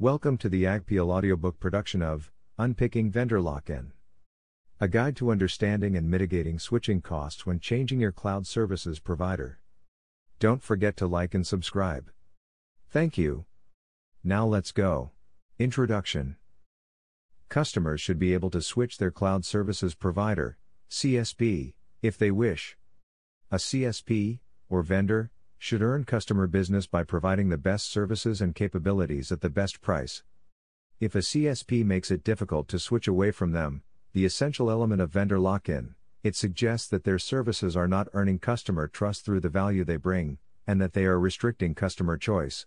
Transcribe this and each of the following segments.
Welcome to the Agpeel audiobook production of Unpicking Vendor Lock-in. A guide to understanding and mitigating switching costs when changing your cloud services provider. Don't forget to like and subscribe. Thank you. Now let's go. Introduction. Customers should be able to switch their cloud services provider, CSP, if they wish. A CSP, or vendor, should earn customer business by providing the best services and capabilities at the best price. If a CSP makes it difficult to switch away from them, the essential element of vendor lock in, it suggests that their services are not earning customer trust through the value they bring, and that they are restricting customer choice.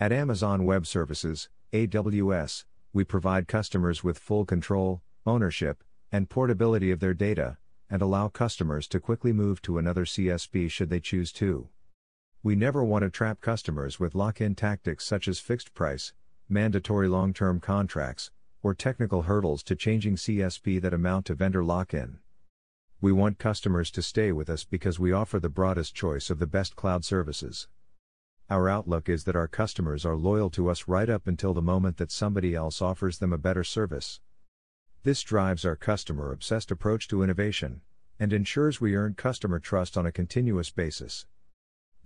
At Amazon Web Services, AWS, we provide customers with full control, ownership, and portability of their data, and allow customers to quickly move to another CSP should they choose to. We never want to trap customers with lock in tactics such as fixed price, mandatory long term contracts, or technical hurdles to changing CSP that amount to vendor lock in. We want customers to stay with us because we offer the broadest choice of the best cloud services. Our outlook is that our customers are loyal to us right up until the moment that somebody else offers them a better service. This drives our customer obsessed approach to innovation and ensures we earn customer trust on a continuous basis.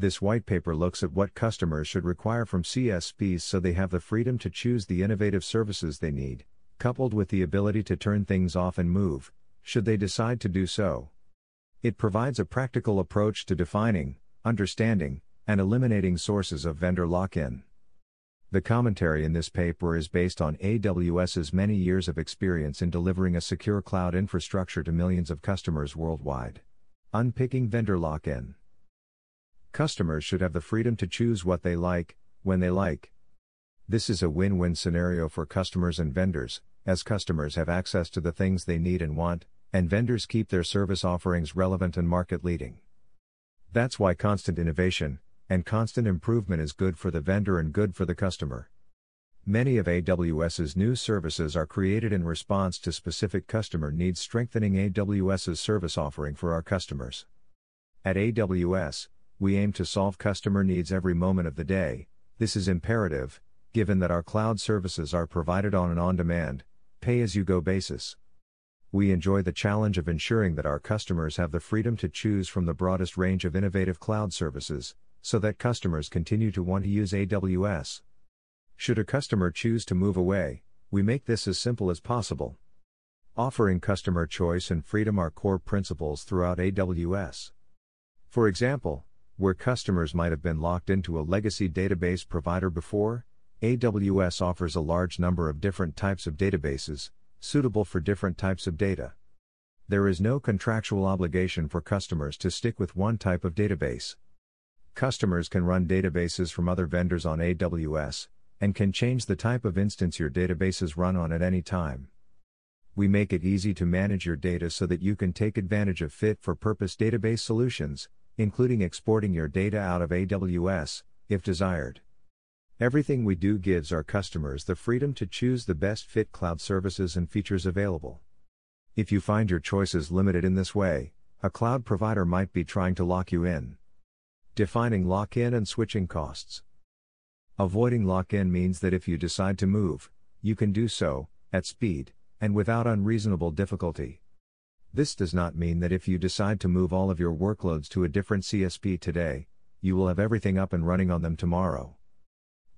This white paper looks at what customers should require from CSPs so they have the freedom to choose the innovative services they need, coupled with the ability to turn things off and move, should they decide to do so. It provides a practical approach to defining, understanding, and eliminating sources of vendor lock in. The commentary in this paper is based on AWS's many years of experience in delivering a secure cloud infrastructure to millions of customers worldwide. Unpicking vendor lock in. Customers should have the freedom to choose what they like, when they like. This is a win win scenario for customers and vendors, as customers have access to the things they need and want, and vendors keep their service offerings relevant and market leading. That's why constant innovation and constant improvement is good for the vendor and good for the customer. Many of AWS's new services are created in response to specific customer needs, strengthening AWS's service offering for our customers. At AWS, we aim to solve customer needs every moment of the day. This is imperative, given that our cloud services are provided on an on demand, pay as you go basis. We enjoy the challenge of ensuring that our customers have the freedom to choose from the broadest range of innovative cloud services, so that customers continue to want to use AWS. Should a customer choose to move away, we make this as simple as possible. Offering customer choice and freedom are core principles throughout AWS. For example, where customers might have been locked into a legacy database provider before, AWS offers a large number of different types of databases, suitable for different types of data. There is no contractual obligation for customers to stick with one type of database. Customers can run databases from other vendors on AWS, and can change the type of instance your databases run on at any time. We make it easy to manage your data so that you can take advantage of fit for purpose database solutions, including exporting your data out of AWS, if desired. Everything we do gives our customers the freedom to choose the best fit cloud services and features available. If you find your choices limited in this way, a cloud provider might be trying to lock you in. Defining lock in and switching costs. Avoiding lock in means that if you decide to move, you can do so, at speed, and without unreasonable difficulty. This does not mean that if you decide to move all of your workloads to a different CSP today, you will have everything up and running on them tomorrow.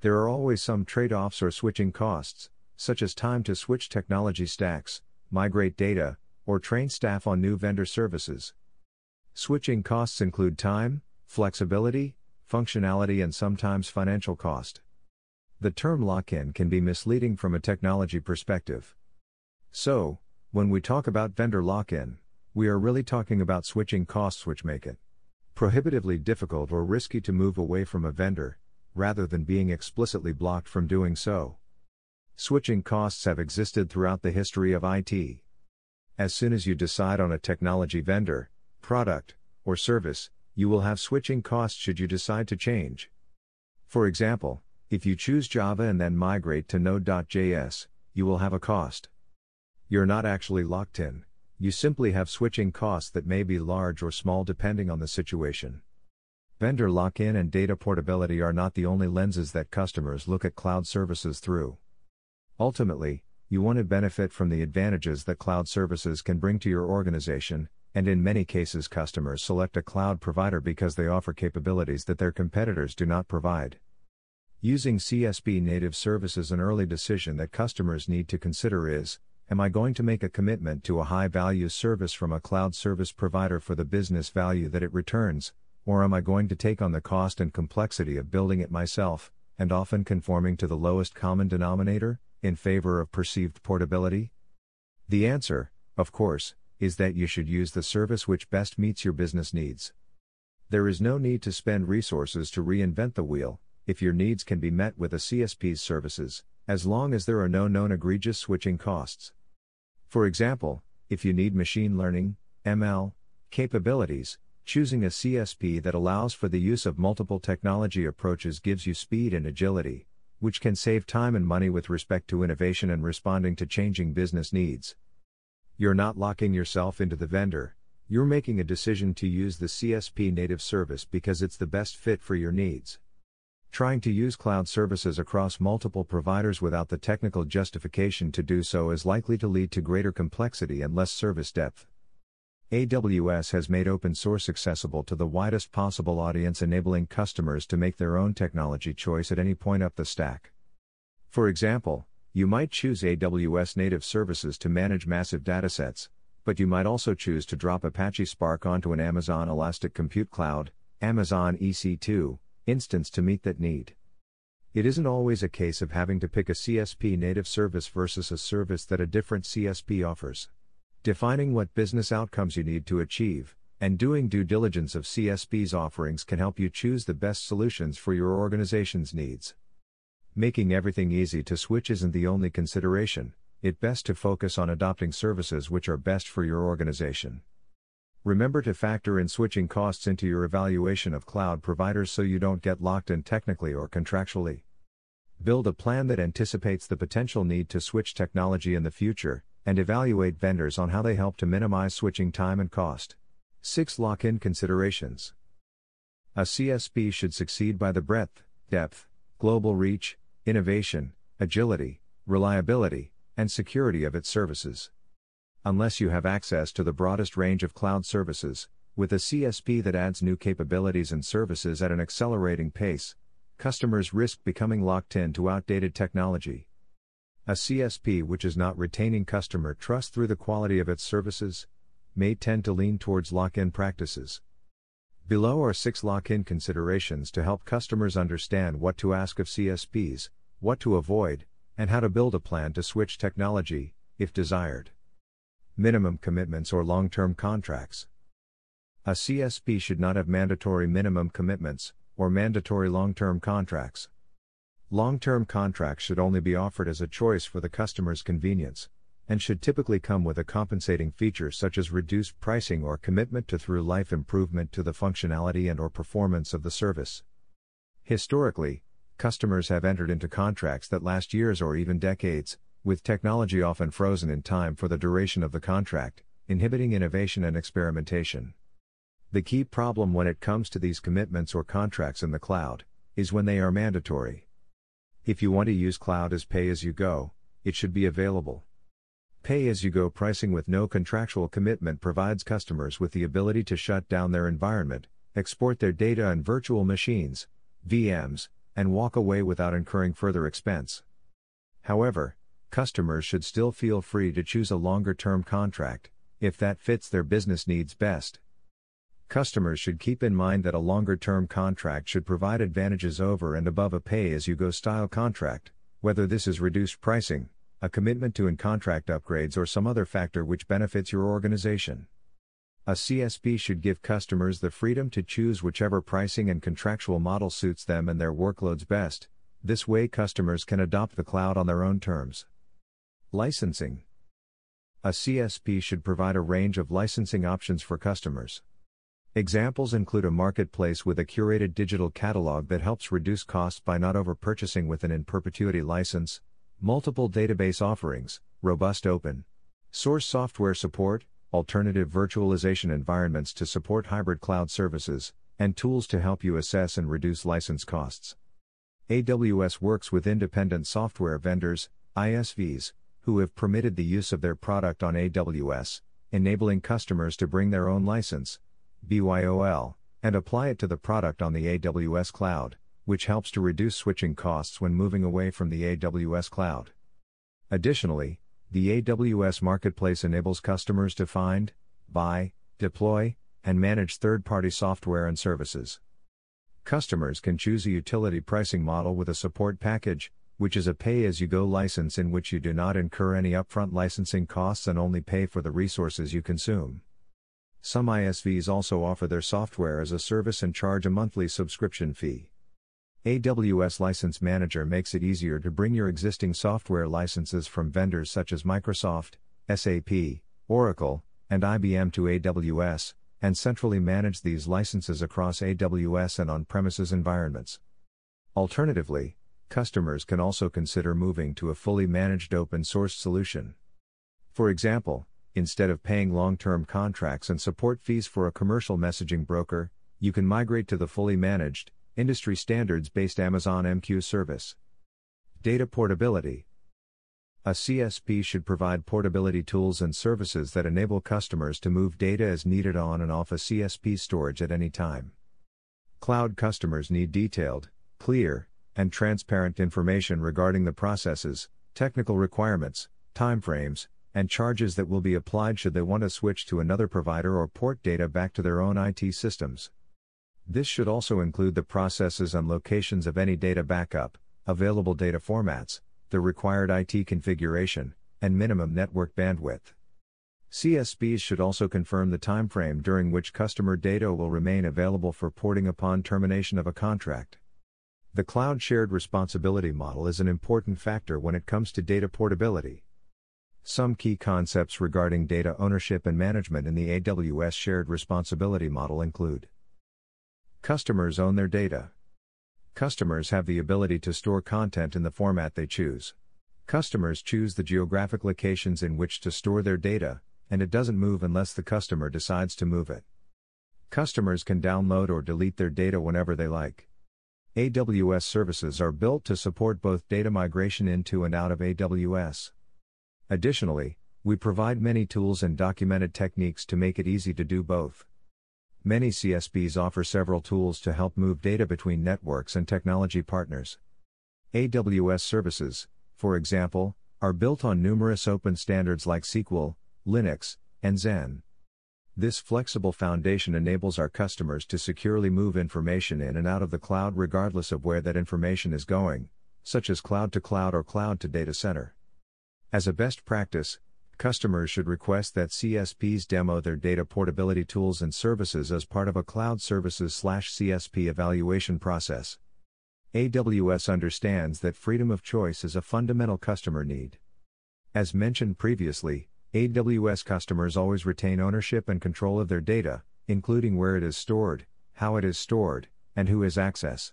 There are always some trade offs or switching costs, such as time to switch technology stacks, migrate data, or train staff on new vendor services. Switching costs include time, flexibility, functionality, and sometimes financial cost. The term lock in can be misleading from a technology perspective. So, when we talk about vendor lock in, we are really talking about switching costs which make it prohibitively difficult or risky to move away from a vendor, rather than being explicitly blocked from doing so. Switching costs have existed throughout the history of IT. As soon as you decide on a technology vendor, product, or service, you will have switching costs should you decide to change. For example, if you choose Java and then migrate to Node.js, you will have a cost. You're not actually locked in, you simply have switching costs that may be large or small depending on the situation. Vendor lock in and data portability are not the only lenses that customers look at cloud services through. Ultimately, you want to benefit from the advantages that cloud services can bring to your organization, and in many cases, customers select a cloud provider because they offer capabilities that their competitors do not provide. Using CSP native services, an early decision that customers need to consider is Am I going to make a commitment to a high value service from a cloud service provider for the business value that it returns, or am I going to take on the cost and complexity of building it myself, and often conforming to the lowest common denominator? in favor of perceived portability? The answer, of course, is that you should use the service which best meets your business needs. There is no need to spend resources to reinvent the wheel, if your needs can be met with a CSP's services, as long as there are no known egregious switching costs. For example, if you need machine learning, ML, capabilities, choosing a CSP that allows for the use of multiple technology approaches gives you speed and agility, which can save time and money with respect to innovation and responding to changing business needs. You're not locking yourself into the vendor, you're making a decision to use the CSP native service because it's the best fit for your needs. Trying to use cloud services across multiple providers without the technical justification to do so is likely to lead to greater complexity and less service depth. AWS has made open source accessible to the widest possible audience, enabling customers to make their own technology choice at any point up the stack. For example, you might choose AWS native services to manage massive datasets, but you might also choose to drop Apache Spark onto an Amazon Elastic Compute Cloud, Amazon EC2, instance to meet that need. It isn't always a case of having to pick a CSP native service versus a service that a different CSP offers defining what business outcomes you need to achieve, and doing due diligence of CSP's offerings can help you choose the best solutions for your organization's needs. Making everything easy to switch isn't the only consideration, it best to focus on adopting services which are best for your organization. Remember to factor in switching costs into your evaluation of cloud providers so you don't get locked in technically or contractually. Build a plan that anticipates the potential need to switch technology in the future, and evaluate vendors on how they help to minimize switching time and cost. 6. Lock in considerations. A CSP should succeed by the breadth, depth, global reach, innovation, agility, reliability, and security of its services. Unless you have access to the broadest range of cloud services, with a CSP that adds new capabilities and services at an accelerating pace, customers risk becoming locked in to outdated technology. A CSP which is not retaining customer trust through the quality of its services may tend to lean towards lock in practices. Below are six lock in considerations to help customers understand what to ask of CSPs, what to avoid, and how to build a plan to switch technology, if desired. Minimum commitments or long term contracts. A CSP should not have mandatory minimum commitments, or mandatory long term contracts. Long term contracts should only be offered as a choice for the customer's convenience, and should typically come with a compensating feature such as reduced pricing or commitment to through life improvement to the functionality and or performance of the service. Historically, customers have entered into contracts that last years or even decades, with technology often frozen in time for the duration of the contract, inhibiting innovation and experimentation. The key problem when it comes to these commitments or contracts in the cloud is when they are mandatory. If you want to use cloud as pay as you go, it should be available. Pay as you go pricing with no contractual commitment provides customers with the ability to shut down their environment, export their data and virtual machines, VMs, and walk away without incurring further expense. However, customers should still feel free to choose a longer term contract, if that fits their business needs best. Customers should keep in mind that a longer term contract should provide advantages over and above a pay as you go style contract, whether this is reduced pricing, a commitment to in contract upgrades, or some other factor which benefits your organization. A CSP should give customers the freedom to choose whichever pricing and contractual model suits them and their workloads best, this way, customers can adopt the cloud on their own terms. Licensing A CSP should provide a range of licensing options for customers. Examples include a marketplace with a curated digital catalog that helps reduce costs by not over-purchasing with an in perpetuity license, multiple database offerings, robust open source software support, alternative virtualization environments to support hybrid cloud services, and tools to help you assess and reduce license costs. AWS works with independent software vendors, ISVs, who have permitted the use of their product on AWS, enabling customers to bring their own license, BYOL, and apply it to the product on the AWS cloud, which helps to reduce switching costs when moving away from the AWS cloud. Additionally, the AWS Marketplace enables customers to find, buy, deploy, and manage third party software and services. Customers can choose a utility pricing model with a support package, which is a pay as you go license in which you do not incur any upfront licensing costs and only pay for the resources you consume. Some ISVs also offer their software as a service and charge a monthly subscription fee. AWS License Manager makes it easier to bring your existing software licenses from vendors such as Microsoft, SAP, Oracle, and IBM to AWS, and centrally manage these licenses across AWS and on premises environments. Alternatively, customers can also consider moving to a fully managed open source solution. For example, instead of paying long term contracts and support fees for a commercial messaging broker, you can migrate to the fully managed, industry standards based Amazon MQ service. Data portability a CSP should provide portability tools and services that enable customers to move data as needed on and off a CSP storage at any time. Cloud customers need detailed, clear, and transparent information regarding the processes, technical requirements, timeframes, and charges that will be applied should they want to switch to another provider or port data back to their own IT systems. This should also include the processes and locations of any data backup, available data formats, the required IT configuration, and minimum network bandwidth. CSPs should also confirm the timeframe during which customer data will remain available for porting upon termination of a contract. The cloud shared responsibility model is an important factor when it comes to data portability. Some key concepts regarding data ownership and management in the AWS shared responsibility model include Customers own their data. Customers have the ability to store content in the format they choose. Customers choose the geographic locations in which to store their data, and it doesn't move unless the customer decides to move it. Customers can download or delete their data whenever they like. AWS services are built to support both data migration into and out of AWS. Additionally, we provide many tools and documented techniques to make it easy to do both. Many CSPs offer several tools to help move data between networks and technology partners. AWS services, for example, are built on numerous open standards like SQL, Linux, and Xen. This flexible foundation enables our customers to securely move information in and out of the cloud regardless of where that information is going, such as cloud to cloud or cloud to data center. As a best practice, customers should request that CSPs demo their data portability tools and services as part of a cloud services CSP evaluation process. AWS understands that freedom of choice is a fundamental customer need. As mentioned previously, AWS customers always retain ownership and control of their data, including where it is stored, how it is stored, and who has access.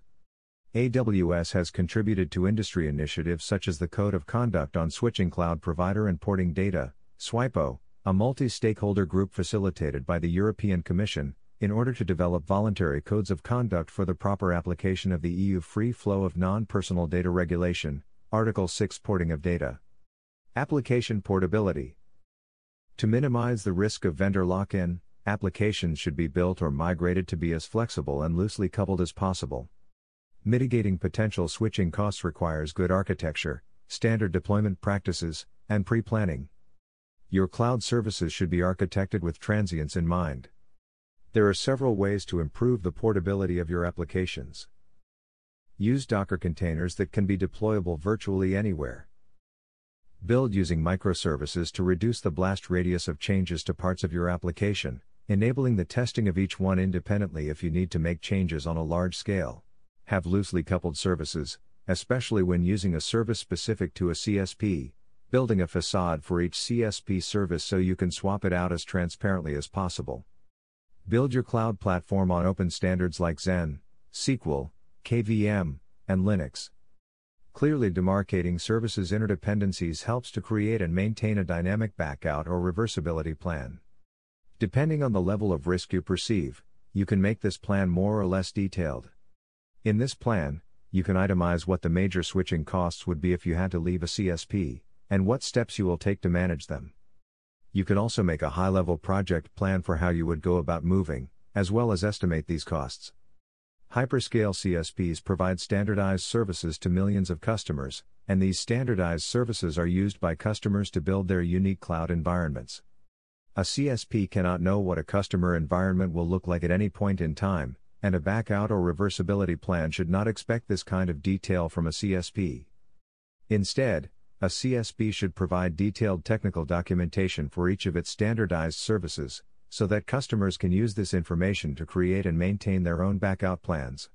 AWS has contributed to industry initiatives such as the Code of Conduct on Switching Cloud Provider and Porting Data, SWIPO, a multi stakeholder group facilitated by the European Commission, in order to develop voluntary codes of conduct for the proper application of the EU Free Flow of Non Personal Data Regulation, Article 6 Porting of Data. Application Portability To minimize the risk of vendor lock in, applications should be built or migrated to be as flexible and loosely coupled as possible. Mitigating potential switching costs requires good architecture, standard deployment practices, and pre planning. Your cloud services should be architected with transience in mind. There are several ways to improve the portability of your applications. Use Docker containers that can be deployable virtually anywhere. Build using microservices to reduce the blast radius of changes to parts of your application, enabling the testing of each one independently if you need to make changes on a large scale. Have loosely coupled services, especially when using a service specific to a CSP, building a facade for each CSP service so you can swap it out as transparently as possible. Build your cloud platform on open standards like Xen, SQL, KVM, and Linux. Clearly demarcating services interdependencies helps to create and maintain a dynamic backout or reversibility plan. Depending on the level of risk you perceive, you can make this plan more or less detailed. In this plan, you can itemize what the major switching costs would be if you had to leave a CSP, and what steps you will take to manage them. You can also make a high level project plan for how you would go about moving, as well as estimate these costs. Hyperscale CSPs provide standardized services to millions of customers, and these standardized services are used by customers to build their unique cloud environments. A CSP cannot know what a customer environment will look like at any point in time, and a backout or reversibility plan should not expect this kind of detail from a CSP. Instead, a CSP should provide detailed technical documentation for each of its standardized services, so that customers can use this information to create and maintain their own backout plans.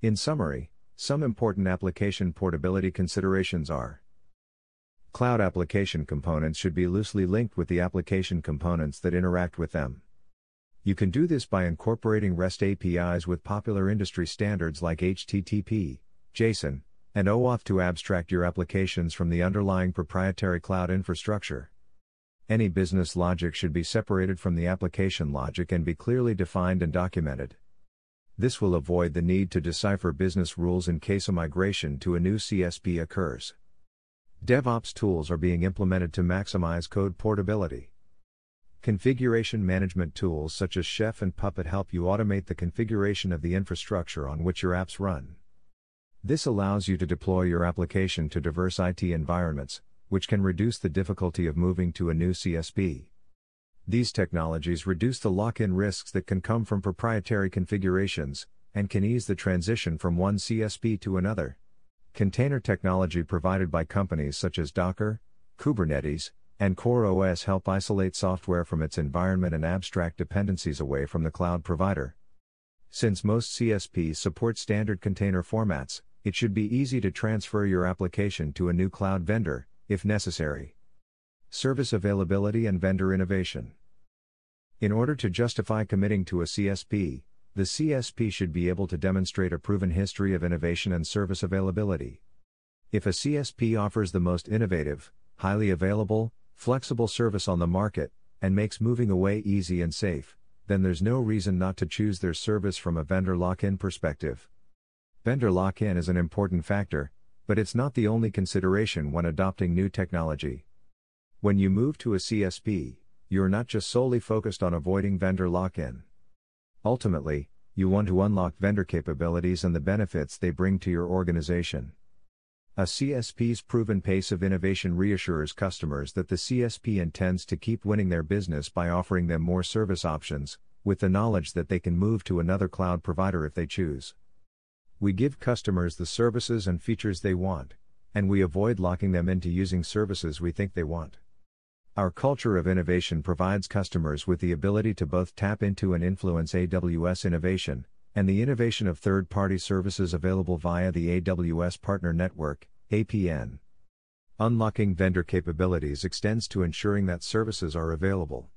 In summary, some important application portability considerations are Cloud application components should be loosely linked with the application components that interact with them. You can do this by incorporating REST APIs with popular industry standards like HTTP, JSON, and OAuth to abstract your applications from the underlying proprietary cloud infrastructure. Any business logic should be separated from the application logic and be clearly defined and documented. This will avoid the need to decipher business rules in case a migration to a new CSP occurs. DevOps tools are being implemented to maximize code portability. Configuration management tools such as Chef and Puppet help you automate the configuration of the infrastructure on which your apps run. This allows you to deploy your application to diverse IT environments, which can reduce the difficulty of moving to a new CSP. These technologies reduce the lock in risks that can come from proprietary configurations, and can ease the transition from one CSP to another. Container technology provided by companies such as Docker, Kubernetes, and CoreOS help isolate software from its environment and abstract dependencies away from the cloud provider. Since most CSPs support standard container formats, it should be easy to transfer your application to a new cloud vendor, if necessary. Service availability and vendor innovation. In order to justify committing to a CSP, the CSP should be able to demonstrate a proven history of innovation and service availability. If a CSP offers the most innovative, highly available, flexible service on the market, and makes moving away easy and safe, then there's no reason not to choose their service from a vendor lock in perspective. Vendor lock in is an important factor, but it's not the only consideration when adopting new technology. When you move to a CSP, you're not just solely focused on avoiding vendor lock in. Ultimately, you want to unlock vendor capabilities and the benefits they bring to your organization. A CSP's proven pace of innovation reassures customers that the CSP intends to keep winning their business by offering them more service options, with the knowledge that they can move to another cloud provider if they choose. We give customers the services and features they want, and we avoid locking them into using services we think they want. Our culture of innovation provides customers with the ability to both tap into and influence AWS innovation, and the innovation of third party services available via the AWS Partner Network, APN. Unlocking vendor capabilities extends to ensuring that services are available.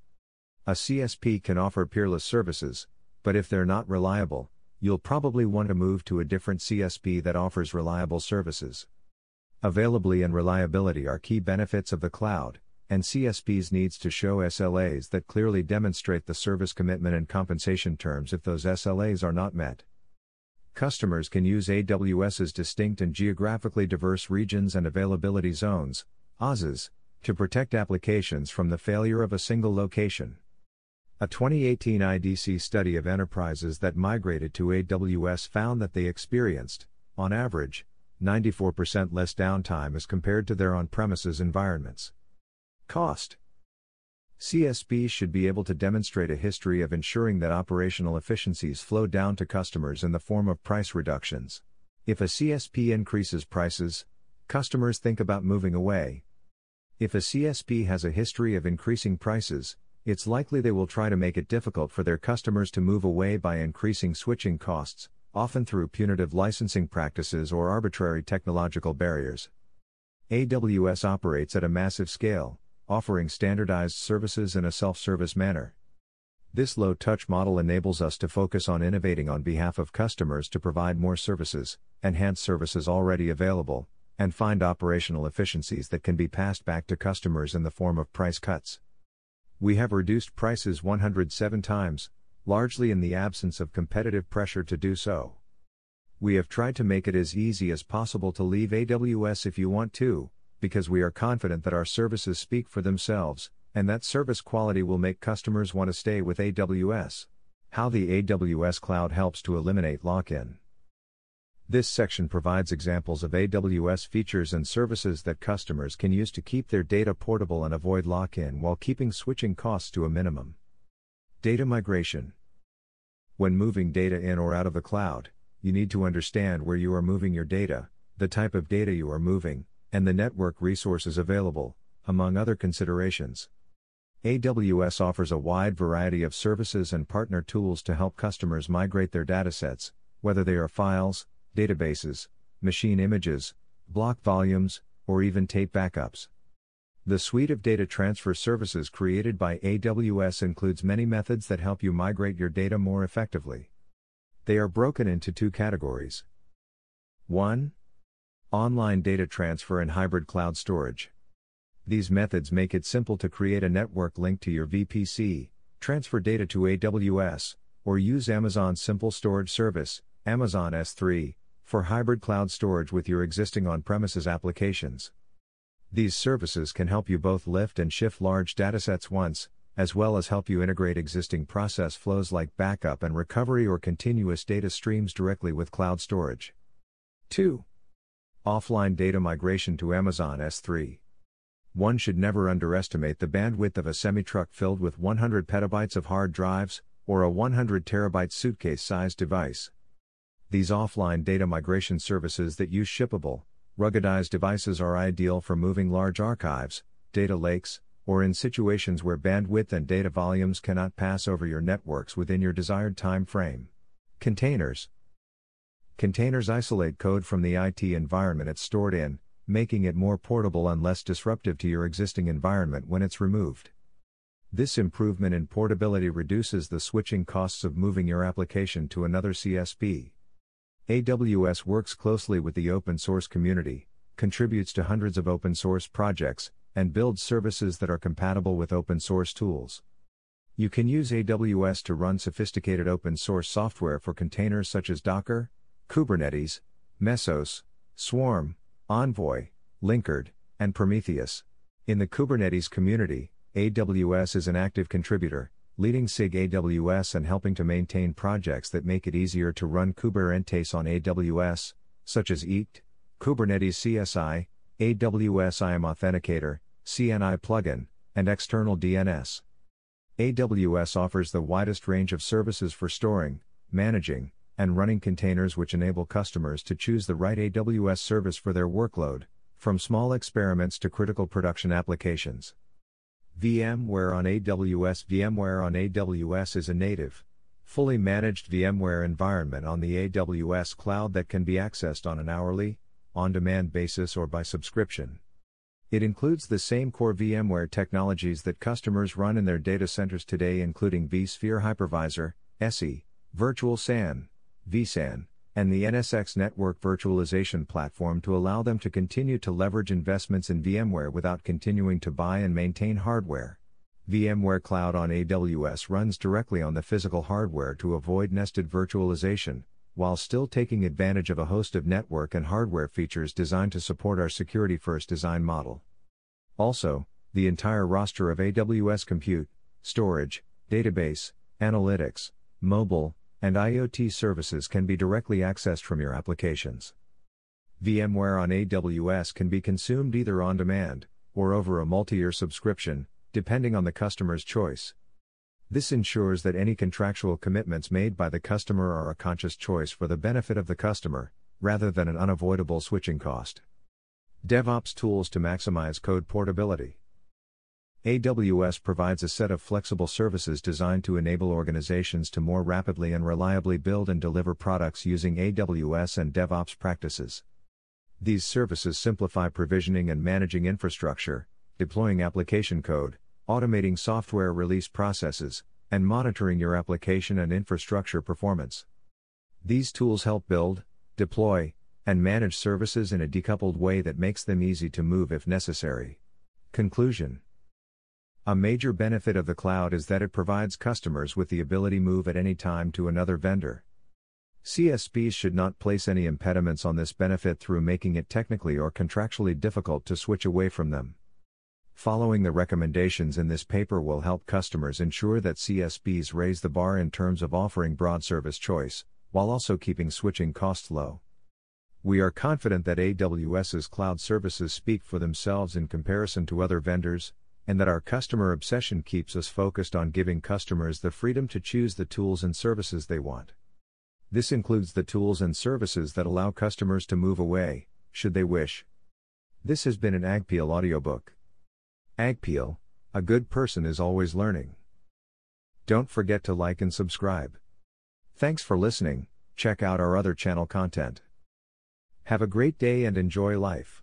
A CSP can offer peerless services, but if they're not reliable, you'll probably want to move to a different CSP that offers reliable services. Availability and reliability are key benefits of the cloud, and CSPs needs to show SLAs that clearly demonstrate the service commitment and compensation terms if those SLAs are not met. Customers can use AWS's distinct and geographically diverse regions and availability zones, AZs, to protect applications from the failure of a single location. A 2018 IDC study of enterprises that migrated to AWS found that they experienced, on average, 94% less downtime as compared to their on premises environments. Cost CSPs should be able to demonstrate a history of ensuring that operational efficiencies flow down to customers in the form of price reductions. If a CSP increases prices, customers think about moving away. If a CSP has a history of increasing prices, it's likely they will try to make it difficult for their customers to move away by increasing switching costs, often through punitive licensing practices or arbitrary technological barriers. AWS operates at a massive scale, offering standardized services in a self service manner. This low touch model enables us to focus on innovating on behalf of customers to provide more services, enhance services already available, and find operational efficiencies that can be passed back to customers in the form of price cuts. We have reduced prices 107 times, largely in the absence of competitive pressure to do so. We have tried to make it as easy as possible to leave AWS if you want to, because we are confident that our services speak for themselves, and that service quality will make customers want to stay with AWS. How the AWS Cloud helps to eliminate lock in. This section provides examples of AWS features and services that customers can use to keep their data portable and avoid lock in while keeping switching costs to a minimum. Data migration. When moving data in or out of the cloud, you need to understand where you are moving your data, the type of data you are moving, and the network resources available, among other considerations. AWS offers a wide variety of services and partner tools to help customers migrate their datasets, whether they are files, databases, machine images, block volumes, or even tape backups. The suite of data transfer services created by AWS includes many methods that help you migrate your data more effectively. They are broken into two categories 1. Online data transfer and hybrid cloud storage. These methods make it simple to create a network link to your VPC, transfer data to AWS, or use Amazon's simple storage service, Amazon S3, for hybrid cloud storage with your existing on premises applications. These services can help you both lift and shift large datasets once, as well as help you integrate existing process flows like backup and recovery or continuous data streams directly with cloud storage. 2. Offline data migration to Amazon S3. One should never underestimate the bandwidth of a semi truck filled with 100 petabytes of hard drives, or a 100 terabyte suitcase sized device. These offline data migration services that use shippable, ruggedized devices are ideal for moving large archives, data lakes, or in situations where bandwidth and data volumes cannot pass over your networks within your desired time frame. Containers Containers isolate code from the IT environment it's stored in, making it more portable and less disruptive to your existing environment when it's removed. This improvement in portability reduces the switching costs of moving your application to another CSP. AWS works closely with the open source community, contributes to hundreds of open source projects, and builds services that are compatible with open source tools. You can use AWS to run sophisticated open source software for containers such as Docker, Kubernetes, Mesos, Swarm, Envoy, Linkerd, and Prometheus. In the Kubernetes community, AWS is an active contributor, leading SIG AWS and helping to maintain projects that make it easier to run Kubernetes on AWS, such as EAT, Kubernetes CSI, AWS IAM Authenticator, CNI plugin, and external DNS. AWS offers the widest range of services for storing, managing, and running containers which enable customers to choose the right AWS service for their workload, from small experiments to critical production applications. VMware on AWS VMware on AWS is a native, fully managed VMware environment on the AWS cloud that can be accessed on an hourly, on demand basis or by subscription. It includes the same core VMware technologies that customers run in their data centers today, including vSphere Hypervisor, SE, Virtual SAN, vSAN, and the NSX Network Virtualization Platform to allow them to continue to leverage investments in VMware without continuing to buy and maintain hardware. VMware Cloud on AWS runs directly on the physical hardware to avoid nested virtualization, while still taking advantage of a host of network and hardware features designed to support our security first design model. Also, the entire roster of AWS compute, storage, database, analytics, mobile, and IoT services can be directly accessed from your applications. VMware on AWS can be consumed either on demand or over a multi year subscription, depending on the customer's choice. This ensures that any contractual commitments made by the customer are a conscious choice for the benefit of the customer, rather than an unavoidable switching cost. DevOps tools to maximize code portability. AWS provides a set of flexible services designed to enable organizations to more rapidly and reliably build and deliver products using AWS and DevOps practices. These services simplify provisioning and managing infrastructure, deploying application code, automating software release processes, and monitoring your application and infrastructure performance. These tools help build, deploy, and manage services in a decoupled way that makes them easy to move if necessary. Conclusion A major benefit of the cloud is that it provides customers with the ability to move at any time to another vendor. CSPs should not place any impediments on this benefit through making it technically or contractually difficult to switch away from them. Following the recommendations in this paper will help customers ensure that CSPs raise the bar in terms of offering broad service choice, while also keeping switching costs low. We are confident that AWS's cloud services speak for themselves in comparison to other vendors, and that our customer obsession keeps us focused on giving customers the freedom to choose the tools and services they want. This includes the tools and services that allow customers to move away, should they wish. This has been an Agpeel audiobook. Agpeel, a good person is always learning. Don't forget to like and subscribe. Thanks for listening, check out our other channel content. Have a great day and enjoy life.